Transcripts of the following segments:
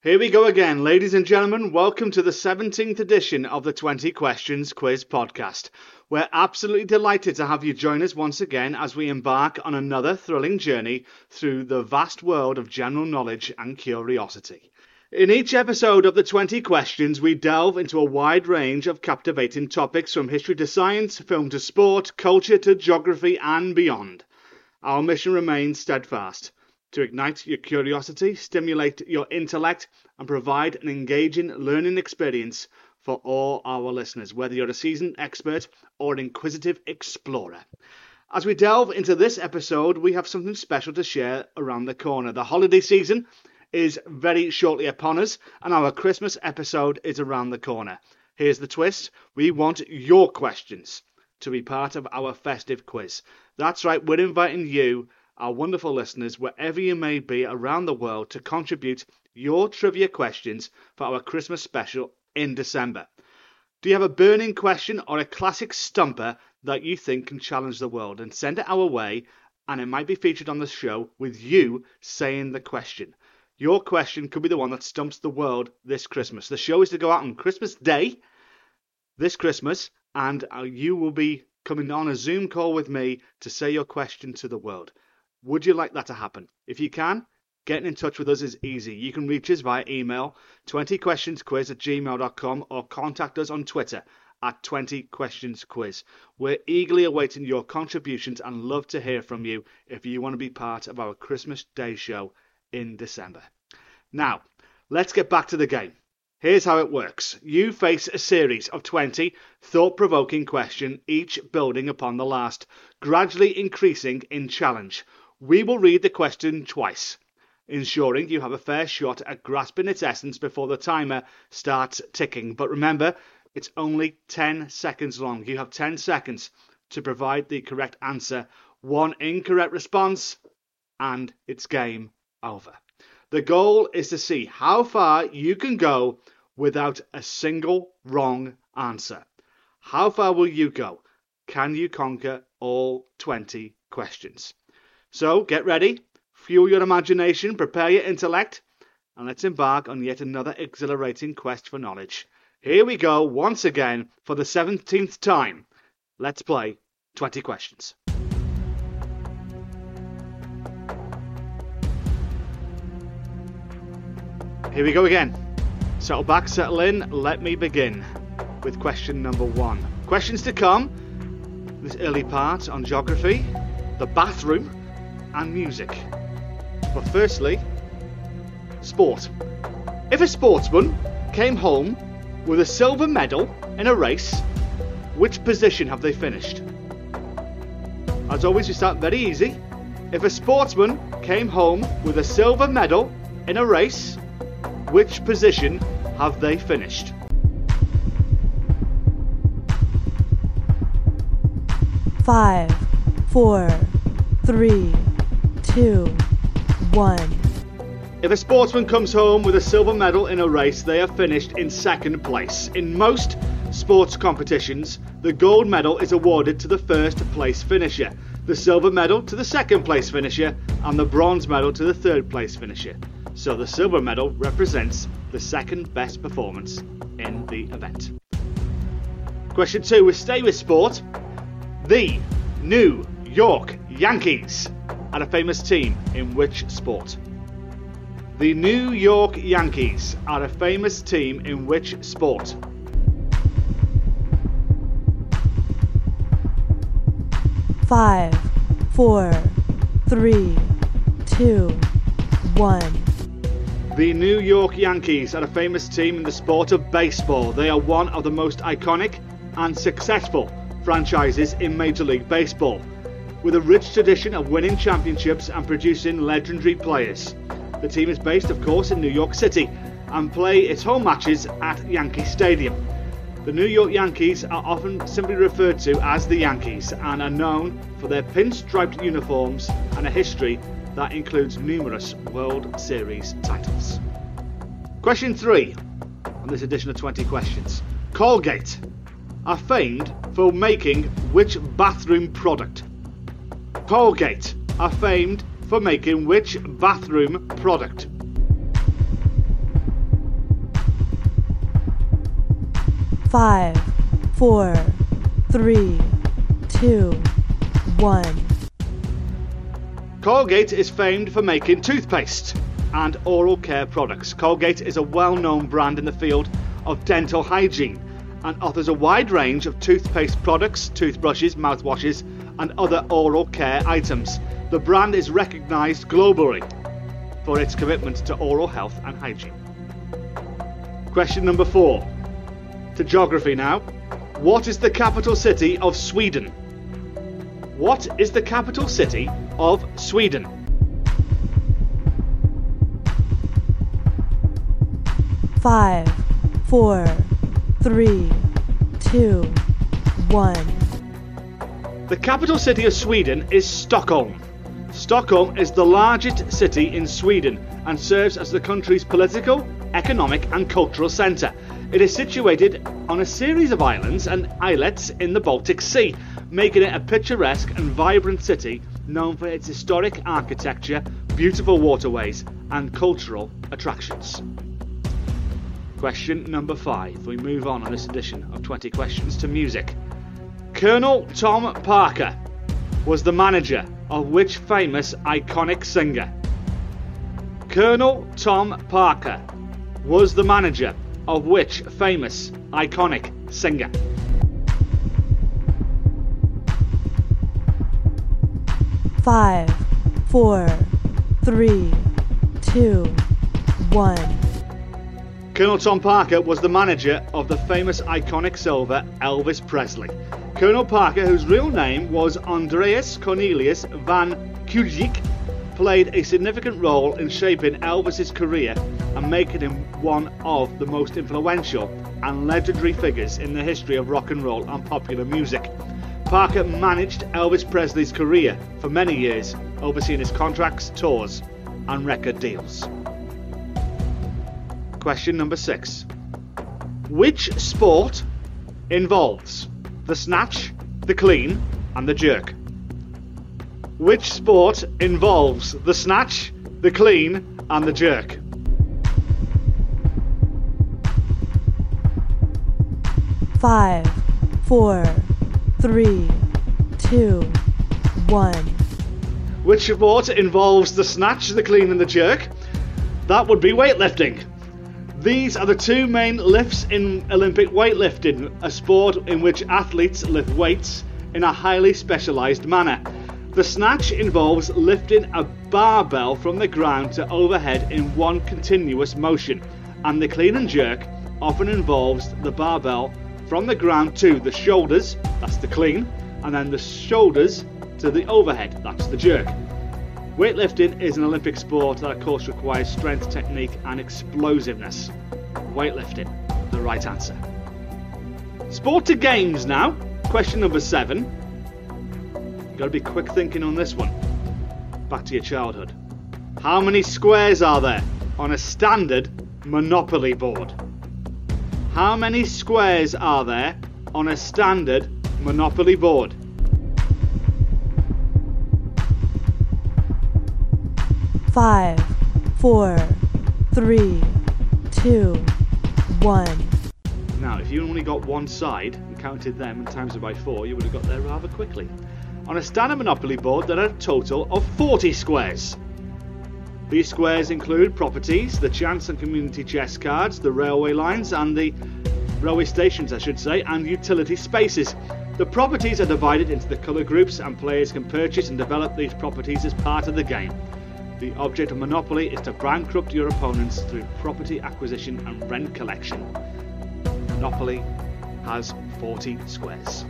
Here we go again, ladies and gentlemen. Welcome to the 17th edition of the 20 Questions Quiz podcast. We're absolutely delighted to have you join us once again as we embark on another thrilling journey through the vast world of general knowledge and curiosity. In each episode of the 20 Questions, we delve into a wide range of captivating topics from history to science, film to sport, culture to geography, and beyond. Our mission remains steadfast to ignite your curiosity, stimulate your intellect, and provide an engaging learning experience for all our listeners, whether you're a seasoned expert or an inquisitive explorer. As we delve into this episode, we have something special to share around the corner. The holiday season is very shortly upon us, and our Christmas episode is around the corner. Here's the twist we want your questions to be part of our festive quiz. That's right, we're inviting you our wonderful listeners, wherever you may be around the world, to contribute your trivia questions for our Christmas special in December. Do you have a burning question or a classic stumper that you think can challenge the world? And send it our way, and it might be featured on the show with you saying the question. Your question could be the one that stumps the world this Christmas. The show is to go out on Christmas Day this Christmas, and uh, you will be coming on a Zoom call with me to say your question to the world. Would you like that to happen? If you can, getting in touch with us is easy. You can reach us via email 20questionsquiz at gmail.com or contact us on Twitter at 20questionsquiz. We're eagerly awaiting your contributions and love to hear from you if you want to be part of our Christmas Day show in December. Now, let's get back to the game. Here's how it works. You face a series of 20 thought provoking questions, each building upon the last, gradually increasing in challenge. We will read the question twice, ensuring you have a fair shot at grasping its essence before the timer starts ticking. But remember, it's only 10 seconds long. You have 10 seconds to provide the correct answer. One incorrect response, and it's game over. The goal is to see how far you can go without a single wrong answer. How far will you go? Can you conquer all 20 questions? So get ready, fuel your imagination, prepare your intellect, and let's embark on yet another exhilarating quest for knowledge. Here we go once again for the 17th time. Let's play 20 questions. Here we go again. Settle back, settle in, let me begin with question number one. Questions to come this early part on geography, the bathroom, and music. But firstly, sport. If a sportsman came home with a silver medal in a race, which position have they finished? As always, we start very easy. If a sportsman came home with a silver medal in a race, which position have they finished? Five, four, three, two, one. If a sportsman comes home with a silver medal in a race, they are finished in second place. In most sports competitions, the gold medal is awarded to the first place finisher, the silver medal to the second place finisher, and the bronze medal to the third place finisher. So the silver medal represents the second best performance in the event. Question two, we stay with sport. The New York Yankees are a famous team in which sport? The New York Yankees are a famous team in which sport? Five, four, three, two, one. The New York Yankees are a famous team in the sport of baseball. They are one of the most iconic and successful franchises in Major League Baseball, with a rich tradition of winning championships and producing legendary players. The team is based, of course, in New York City and play its home matches at Yankee Stadium. The New York Yankees are often simply referred to as the Yankees and are known for their pinstriped uniforms and a history that includes numerous World Series titles. Question 3 on this edition of 20 questions. Colgate are famed for making which bathroom product? Colgate are famed for making which bathroom product? Five, four, three, two, one. Colgate is famed for making toothpaste and oral care products. Colgate is a well known brand in the field of dental hygiene and offers a wide range of toothpaste products, toothbrushes, mouthwashes, and other oral care items. The brand is recognised globally for its commitment to oral health and hygiene. Question number four. To geography now. What is the capital city of Sweden? What is the capital city of Sweden? Five, four, three, two, one. The capital city of Sweden is Stockholm. Stockholm is the largest city in Sweden and serves as the country's political, economic, and cultural centre. It is situated on a series of islands and islets in the Baltic Sea, making it a picturesque and vibrant city known for its historic architecture, beautiful waterways, and cultural attractions. Question number five. We move on on this edition of 20 Questions to music. Colonel Tom Parker was the manager of which famous iconic singer? Colonel Tom Parker was the manager of which famous iconic singer? Five, four, three, two, one. Colonel Tom Parker was the manager of the famous iconic silver Elvis Presley. Colonel Parker, whose real name was Andreas Cornelius van Kuijk, played a significant role in shaping Elvis's career and making him one of the most influential and legendary figures in the history of rock and roll and popular music. Parker managed Elvis Presley's career for many years, overseeing his contracts, tours, and record deals. Question number six. Which sport involves the snatch, the clean, and the jerk? Which sport involves the snatch, the clean, and the jerk? Five, four, three, two, one. Which sport involves the snatch, the clean, and the jerk? That would be weightlifting. These are the two main lifts in Olympic weightlifting, a sport in which athletes lift weights in a highly specialised manner. The snatch involves lifting a barbell from the ground to overhead in one continuous motion, and the clean and jerk often involves the barbell from the ground to the shoulders, that's the clean, and then the shoulders to the overhead, that's the jerk. Weightlifting is an Olympic sport that, of course, requires strength, technique, and explosiveness. Weightlifting, the right answer. Sport to games now. Question number seven. You've Got to be quick thinking on this one. Back to your childhood. How many squares are there on a standard Monopoly board? How many squares are there on a standard Monopoly board? Five, four, three, two, one. Now, if you only got one side and counted them and times it by four, you would have got there rather quickly. On a standard Monopoly board, there are a total of 40 squares. These squares include properties, the chance and community chest cards, the railway lines, and the railway stations, I should say, and utility spaces. The properties are divided into the colour groups, and players can purchase and develop these properties as part of the game. The object of Monopoly is to bankrupt your opponents through property acquisition and rent collection. Monopoly has 40 squares.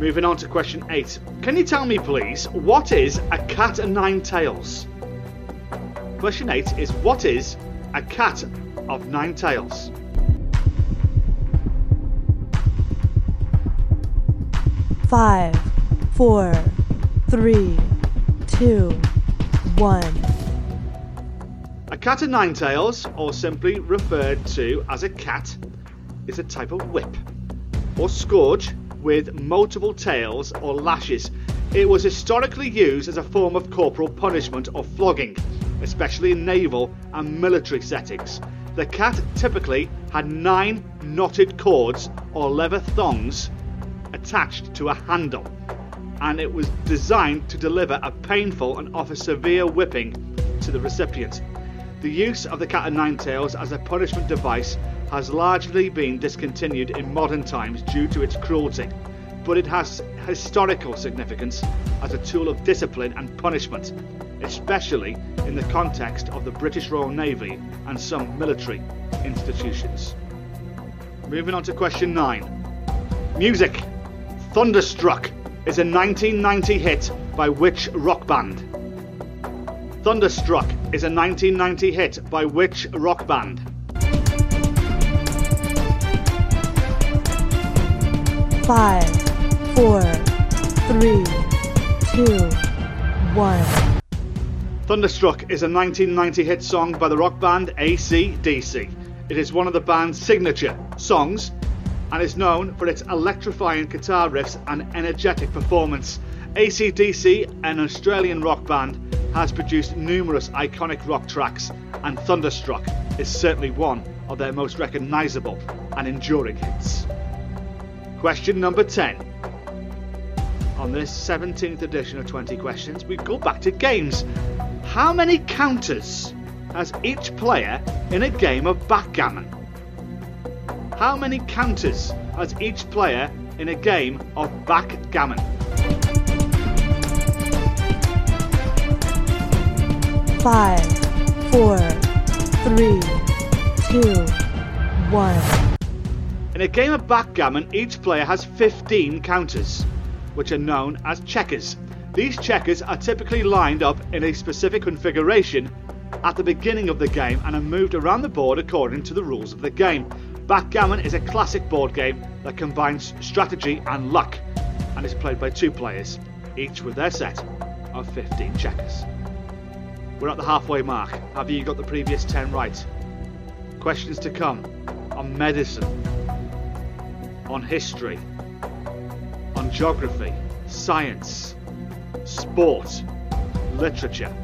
Moving on to question 8. Can you tell me, please, what is a cat and nine tails? Question 8 is What is a cat of nine tails? Five, four, three, two, one. A cat of nine tails, or simply referred to as a cat, is a type of whip or scourge with multiple tails or lashes. It was historically used as a form of corporal punishment or flogging, especially in naval and military settings. The cat typically had nine knotted cords or leather thongs attached to a handle, and it was designed to deliver a painful and offer severe whipping to the recipient. The use of the cat o' nine tails as a punishment device has largely been discontinued in modern times due to its cruelty, but it has historical significance as a tool of discipline and punishment, especially in the context of the British Royal Navy and some military institutions. Moving on to question 9. Music. Thunderstruck is a 1990 hit by which rock band? Thunderstruck is a 1990 hit by which rock band? Five, four, three, two, one. Thunderstruck is a 1990 hit song by the rock band AC/DC. It is one of the band's signature songs and is known for its electrifying guitar riffs and energetic performance. AC/DC, an Australian rock band, has produced numerous iconic rock tracks, and Thunderstruck is certainly one of their most recognisable and enduring hits. Question number 10. On this 17th edition of 20 Questions, we go back to games. How many counters has each player in a game of backgammon? How many counters has each player in a game of backgammon? Five, four, three, two, one. In a game of backgammon, each player has 15 counters, which are known as checkers. These checkers are typically lined up in a specific configuration at the beginning of the game and are moved around the board according to the rules of the game. Backgammon is a classic board game that combines strategy and luck and is played by two players, each with their set of 15 checkers. We're at the halfway mark. Have you got the previous 10 right? Questions to come on medicine, on history, on geography, science, sport, literature,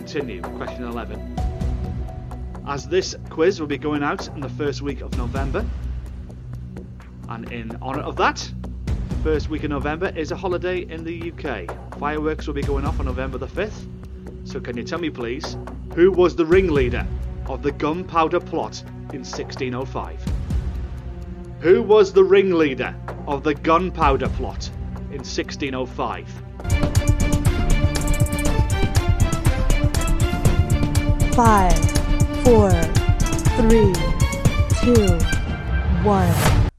continue. Question 11. As this quiz will be going out in the first week of November, and in honour of that, the first week of November is a holiday in the UK. Fireworks will be going off on November the 5th. So, can you tell me, please, who was the ringleader of the gunpowder plot in 1605? Who was the ringleader of the gunpowder plot in 1605? Five, four, three, two, one.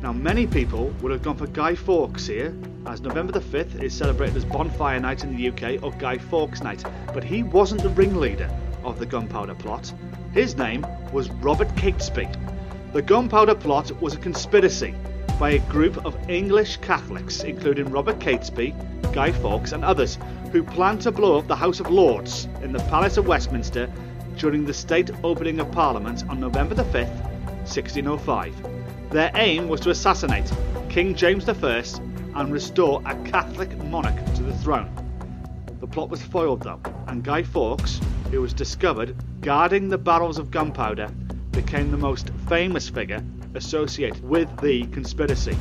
Now, many people would have gone for Guy Fawkes here, as November the 5th is celebrated as Bonfire Night in the UK or Guy Fawkes Night, but he wasn't the ringleader of the gunpowder plot. His name was Robert Catesby. The gunpowder plot was a conspiracy by a group of English Catholics, including Robert Catesby, Guy Fawkes, and others, who planned to blow up the House of Lords in the Palace of Westminster during the state opening of Parliament on November the 5th, 1605. Their aim was to assassinate King James I and restore a Catholic monarch to the throne. The plot was foiled though, and Guy Fawkes, who was discovered guarding the barrels of gunpowder, became the most famous figure associated with the conspiracy.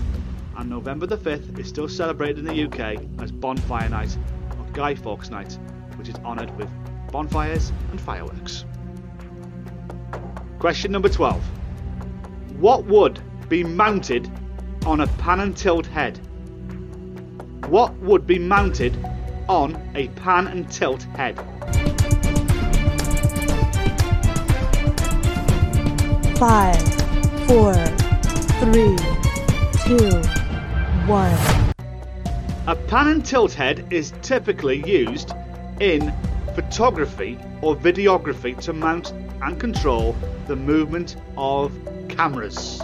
And November the 5th is still celebrated in the UK as Bonfire Night or Guy Fawkes Night, which is honoured with bonfires and fireworks. Question number 12. What would be mounted on a pan and tilt head? What would be mounted on a pan and tilt head? Five, four, three, two, one. A pan and tilt head is typically used in photography or videography to mount and control the movement of cameras.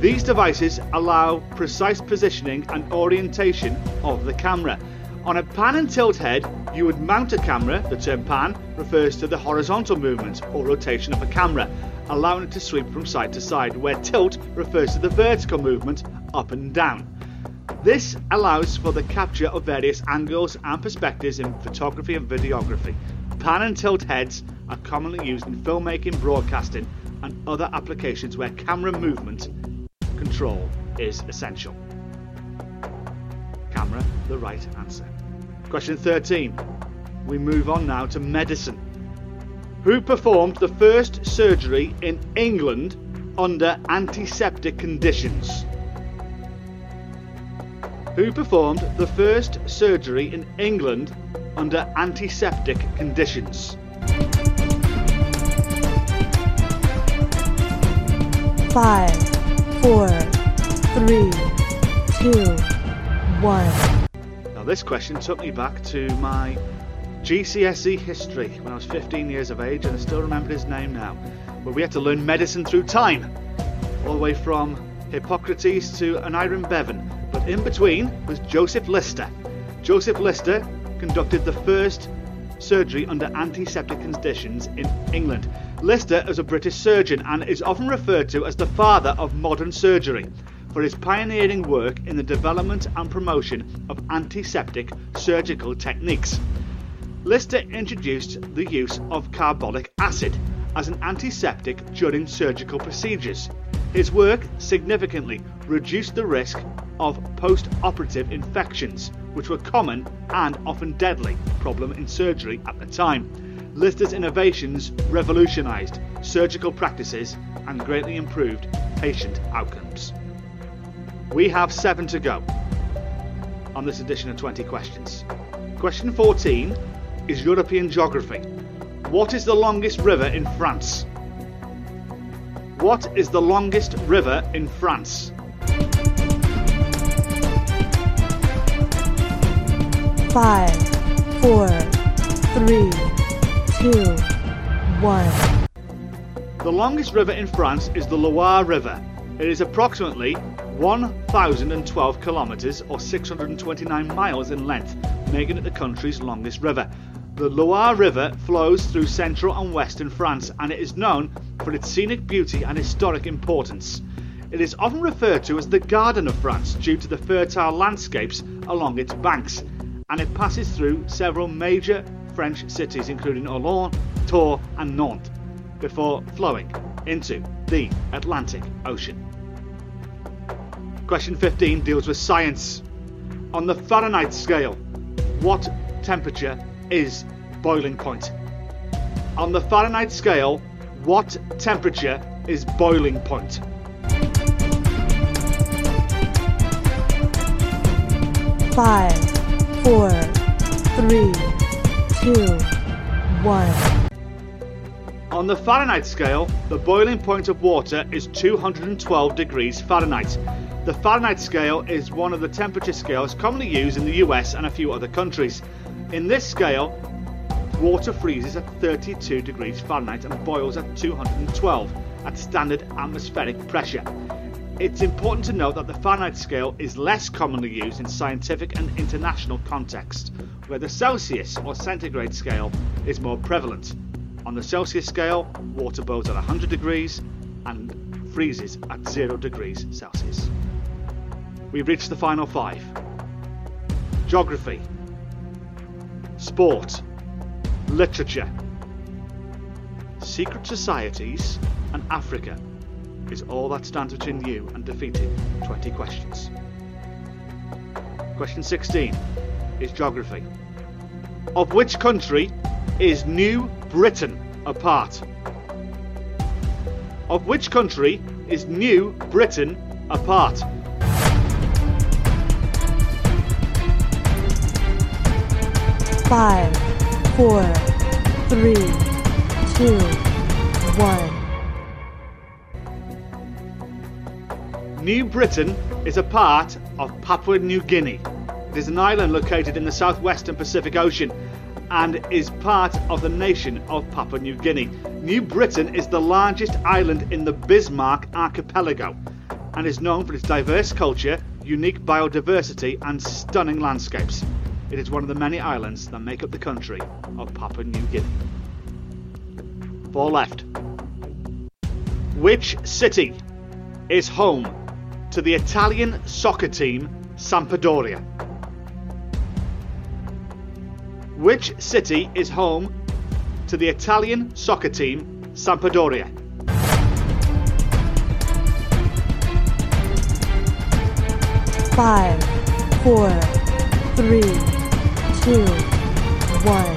These devices allow precise positioning and orientation of the camera. On a pan and tilt head, you would mount a camera. The term pan refers to the horizontal movement or rotation of a camera, allowing it to sweep from side to side, where tilt refers to the vertical movement up and down. This allows for the capture of various angles and perspectives in photography and videography. Pan and tilt heads are commonly used in filmmaking, broadcasting, and other applications where camera movement control is essential. Camera, the right answer. Question 13. We move on now to medicine. Who performed the first surgery in England under antiseptic conditions? Who performed the first surgery in England under antiseptic conditions? Five, four, three, two, one. Now, this question took me back to my GCSE history when I was 15 years of age, and I still remember his name now. But we had to learn medicine through time, all the way from Hippocrates to Aneurin Bevan. But in between was Joseph Lister. Joseph Lister conducted the first surgery under antiseptic conditions in England. Lister is a British surgeon and is often referred to as the father of modern surgery for his pioneering work in the development and promotion of antiseptic surgical techniques. Lister introduced the use of carbolic acid as an antiseptic during surgical procedures. His work significantly reduced the risk of post operative infections, which were common and often deadly problem in surgery at the time. Lister's innovations revolutionized surgical practices and greatly improved patient outcomes. We have seven to go on this edition of 20 questions. Question 14 is European geography. What is the longest river in France? What is the longest river in France? Five, four, three, two, one. The longest river in France is the Loire River. It is approximately 1,012 kilometres or 629 miles in length, making it the country's longest river. The Loire River flows through central and western France and it is known for its scenic beauty and historic importance. It is often referred to as the Garden of France due to the fertile landscapes along its banks, and it passes through several major French cities including Orléans, Tours, and Nantes before flowing into the Atlantic Ocean. Question 15 deals with science. On the Fahrenheit scale, what temperature is boiling point? On the Fahrenheit scale, what temperature is boiling point? Five, four, three, two, one. On the Fahrenheit scale, the boiling point of water is 212 degrees Fahrenheit. The Fahrenheit scale is one of the temperature scales commonly used in the US and a few other countries. In this scale, water freezes at 32 degrees Fahrenheit and boils at 212 at standard atmospheric pressure. It's important to note that the Fahrenheit scale is less commonly used in scientific and international contexts, where the Celsius or centigrade scale is more prevalent. On the Celsius scale, water boils at 100 degrees and freezes at 0 degrees Celsius. We've reached the final five geography, sport, literature, secret societies, and Africa is all that stands between you and defeating 20 questions. Question 16 is geography. Of which country is New Britain a part? Of which country is New Britain a part? Five, four, three, two, one. New Britain is a part of Papua New Guinea. It is an island located in the southwestern Pacific Ocean and is part of the nation of Papua New Guinea. New Britain is the largest island in the Bismarck archipelago and is known for its diverse culture, unique biodiversity, and stunning landscapes. It is one of the many islands that make up the country of Papua New Guinea. Four left. Which city is home to the Italian soccer team Sampdoria? Which city is home to the Italian soccer team Sampdoria? Five, four, three, two, one.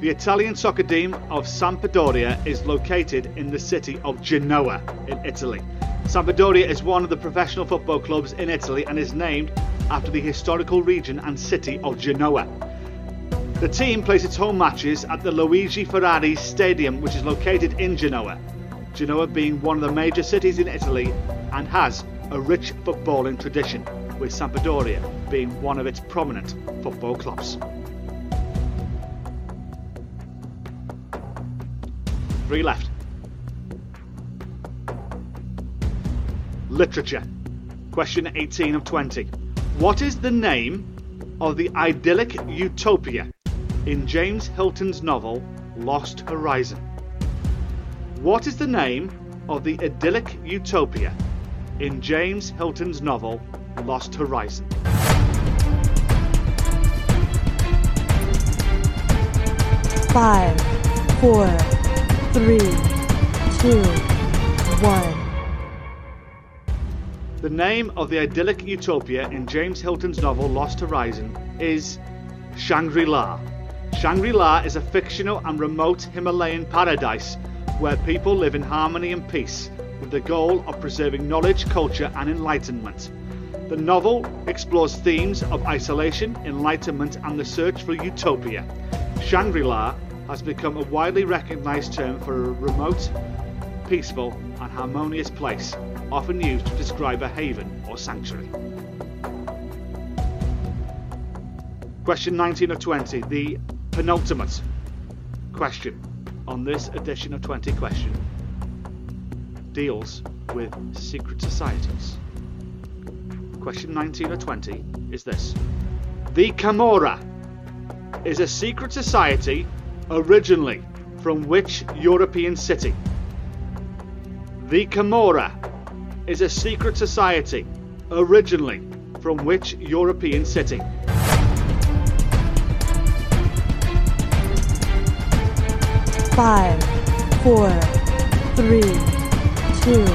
The Italian soccer team of Sampdoria is located in the city of Genoa in Italy. Sampdoria is one of the professional football clubs in Italy and is named after the historical region and city of Genoa. The team plays its home matches at the Luigi Ferrari Stadium, which is located in Genoa. Genoa being one of the major cities in Italy and has a rich footballing tradition, with Sampdoria being one of its prominent football clubs. Three left. Literature. Question 18 of 20. What is the name of the idyllic utopia in James Hilton's novel Lost Horizon? What is the name of the idyllic utopia in James Hilton's novel Lost Horizon? Five, four, three, two, one. The name of the idyllic utopia in James Hilton's novel Lost Horizon is Shangri La. Shangri La is a fictional and remote Himalayan paradise where people live in harmony and peace with the goal of preserving knowledge, culture, and enlightenment. The novel explores themes of isolation, enlightenment, and the search for utopia. Shangri La has become a widely recognized term for a remote, peaceful, and harmonious place, often used to describe a haven or sanctuary. Question 19 of 20, the penultimate question on this edition of 20 Question deals with secret societies. Question 19 or 20 is this The Camorra is a secret society originally from which European city? The Camorra is a secret society originally from which European city? Five, four, three, two,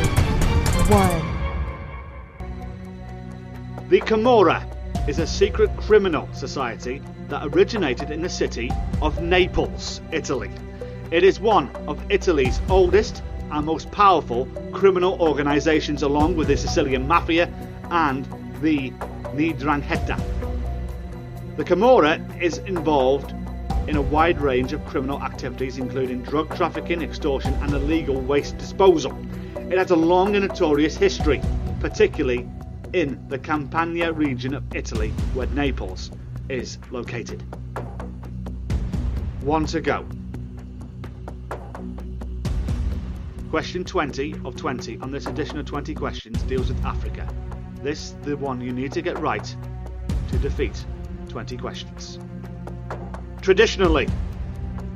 one. Camorra is a secret criminal society that originated in the city of Naples, Italy. It is one of Italy's oldest and most powerful criminal organisations, along with the Sicilian Mafia and the Ndrangheta. The Camorra is involved in a wide range of criminal activities, including drug trafficking, extortion, and illegal waste disposal. It has a long and notorious history, particularly in the Campania region of Italy, where Naples is located. One to go. Question 20 of 20 on this edition of 20 questions deals with Africa. This is the one you need to get right to defeat 20 questions. Traditionally,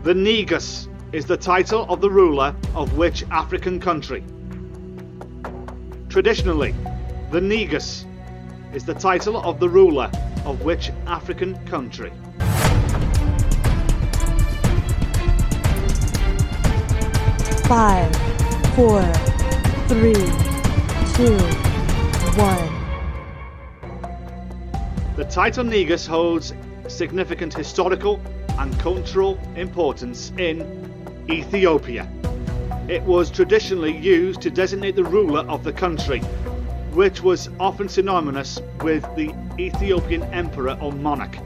the Negus is the title of the ruler of which African country? Traditionally, the Negus is the title of the ruler of which African country? Five, four, three, two, one. The title Negus holds significant historical and cultural importance in Ethiopia. It was traditionally used to designate the ruler of the country, which was often synonymous with the Ethiopian emperor or monarch.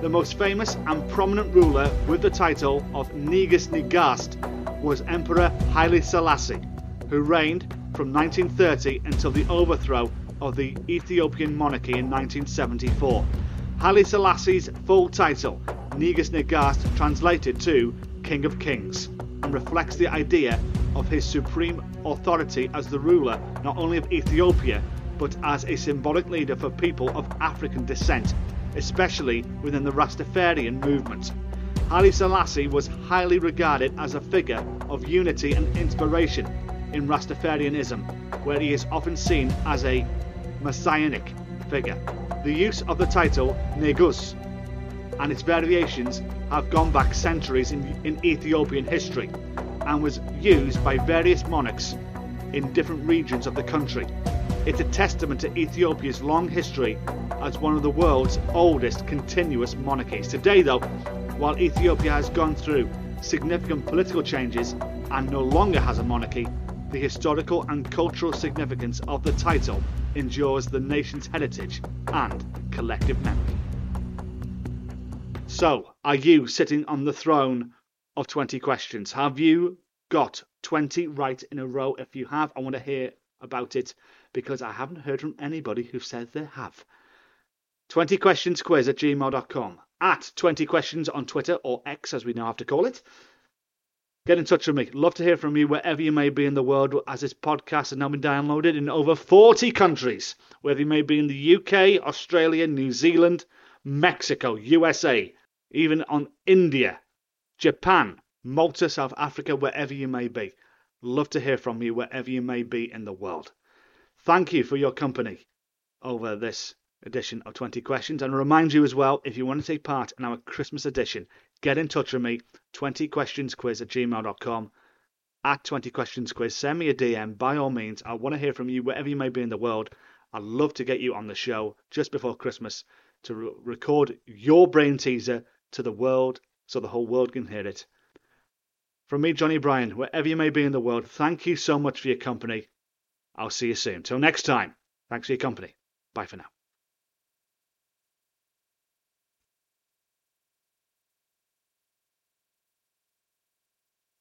The most famous and prominent ruler with the title of Negus Negast was Emperor Haile Selassie, who reigned from 1930 until the overthrow of the Ethiopian monarchy in 1974. Haile Selassie's full title, Negus Negast, translated to King of Kings, and reflects the idea of his supreme authority as the ruler not only of Ethiopia but as a symbolic leader for people of African descent, especially within the Rastafarian movement. Haile Selassie was highly regarded as a figure of unity and inspiration in Rastafarianism, where he is often seen as a messianic figure. The use of the title Negus and its variations have gone back centuries in, in Ethiopian history and was used by various monarchs in different regions of the country. It's a testament to Ethiopia's long history as one of the world's oldest continuous monarchies. Today, though, while Ethiopia has gone through significant political changes and no longer has a monarchy, the historical and cultural significance of the title endures the nation's heritage and collective memory. So, are you sitting on the throne of 20 questions? Have you got 20 right in a row? If you have, I want to hear about it because I haven't heard from anybody who said they have. 20 questions quiz at gmail.com, at 20 questions on Twitter or X as we now have to call it. Get in touch with me. Love to hear from you wherever you may be in the world, as this podcast has now been downloaded in over 40 countries, whether you may be in the UK, Australia, New Zealand, Mexico, USA, even on India, Japan, Malta, South Africa, wherever you may be. Love to hear from you wherever you may be in the world. Thank you for your company over this edition of 20 Questions. And remind you as well if you want to take part in our Christmas edition, get in touch with me 20 questions quiz at gmail.com at 20 questions quiz send me a dm by all means. I want to hear from you wherever you may be in the world. I'd love to get you on the show just before christmas to re- record your brain teaser to the world so the whole world can hear it. From me johnny bryan wherever you may be in the world thank you so much for your company i'll see you soon. Till next time thanks for your company. Bye for now